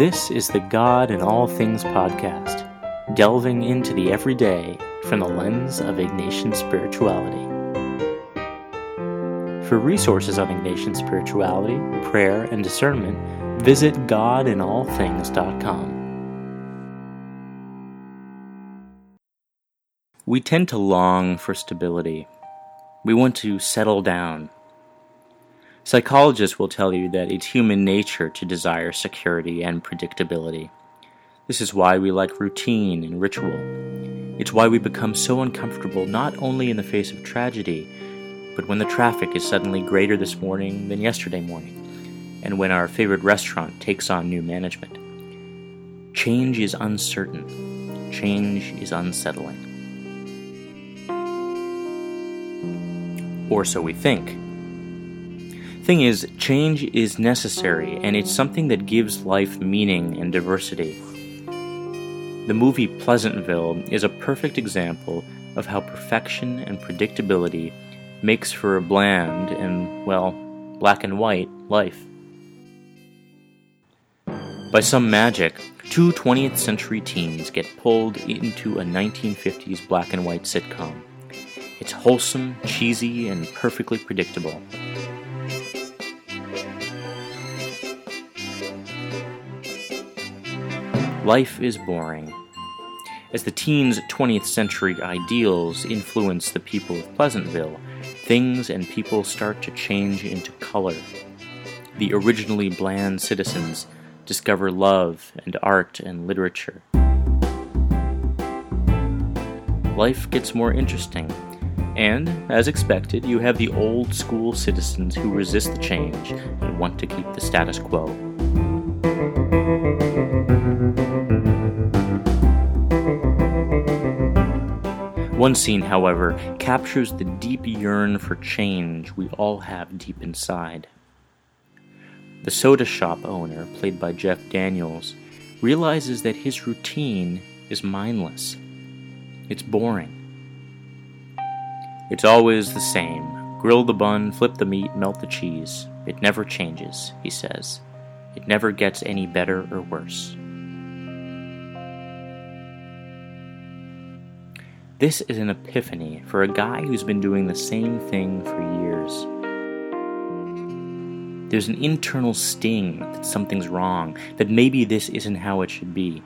This is the God in All Things podcast, delving into the everyday from the lens of Ignatian spirituality. For resources on Ignatian spirituality, prayer, and discernment, visit godinallthings.com. We tend to long for stability. We want to settle down. Psychologists will tell you that it's human nature to desire security and predictability. This is why we like routine and ritual. It's why we become so uncomfortable not only in the face of tragedy, but when the traffic is suddenly greater this morning than yesterday morning, and when our favorite restaurant takes on new management. Change is uncertain. Change is unsettling. Or so we think. Thing is, change is necessary, and it's something that gives life meaning and diversity. The movie Pleasantville is a perfect example of how perfection and predictability makes for a bland and, well, black and white life. By some magic, two 20th century teens get pulled into a 1950s black and white sitcom. It's wholesome, cheesy, and perfectly predictable. Life is boring. As the teens' 20th century ideals influence the people of Pleasantville, things and people start to change into color. The originally bland citizens discover love and art and literature. Life gets more interesting and, as expected, you have the old school citizens who resist the change and want to keep the status quo. One scene, however, captures the deep yearn for change we all have deep inside. The soda shop owner, played by Jeff Daniels, realizes that his routine is mindless. It's boring. It's always the same. Grill the bun, flip the meat, melt the cheese. It never changes, he says. It never gets any better or worse. This is an epiphany for a guy who's been doing the same thing for years. There's an internal sting that something's wrong, that maybe this isn't how it should be.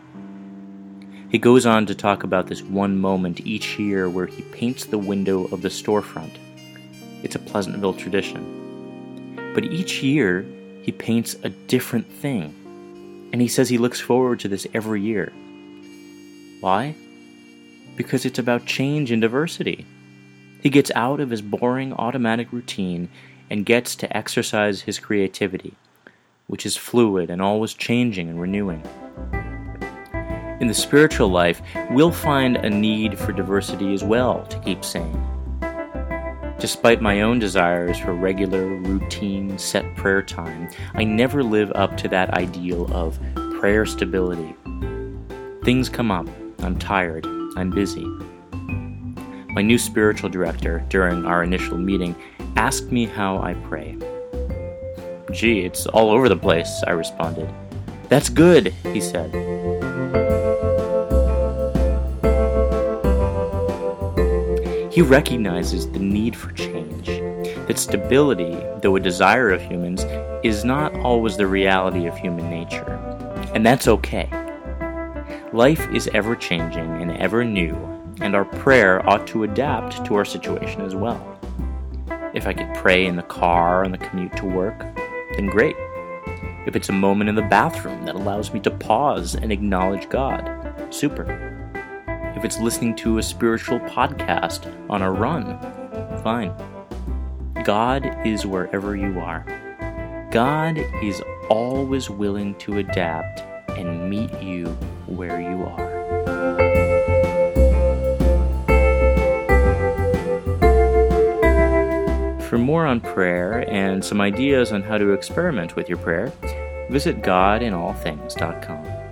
He goes on to talk about this one moment each year where he paints the window of the storefront. It's a Pleasantville tradition. But each year, he paints a different thing. And he says he looks forward to this every year. Why? Because it's about change and diversity. He gets out of his boring automatic routine and gets to exercise his creativity, which is fluid and always changing and renewing. In the spiritual life, we'll find a need for diversity as well to keep sane. Despite my own desires for regular, routine, set prayer time, I never live up to that ideal of prayer stability. Things come up, I'm tired, I'm busy. My new spiritual director, during our initial meeting, asked me how I pray. Gee, it's all over the place, I responded. That's good, he said. He recognizes the need for change, that stability, though a desire of humans, is not always the reality of human nature. And that's okay. Life is ever changing and ever new, and our prayer ought to adapt to our situation as well. If I could pray in the car on the commute to work, then great. If it's a moment in the bathroom that allows me to pause and acknowledge God, super. If it's listening to a spiritual podcast on a run, fine. God is wherever you are. God is always willing to adapt and meet you where you are. For more on prayer and some ideas on how to experiment with your prayer, visit godinallthings.com.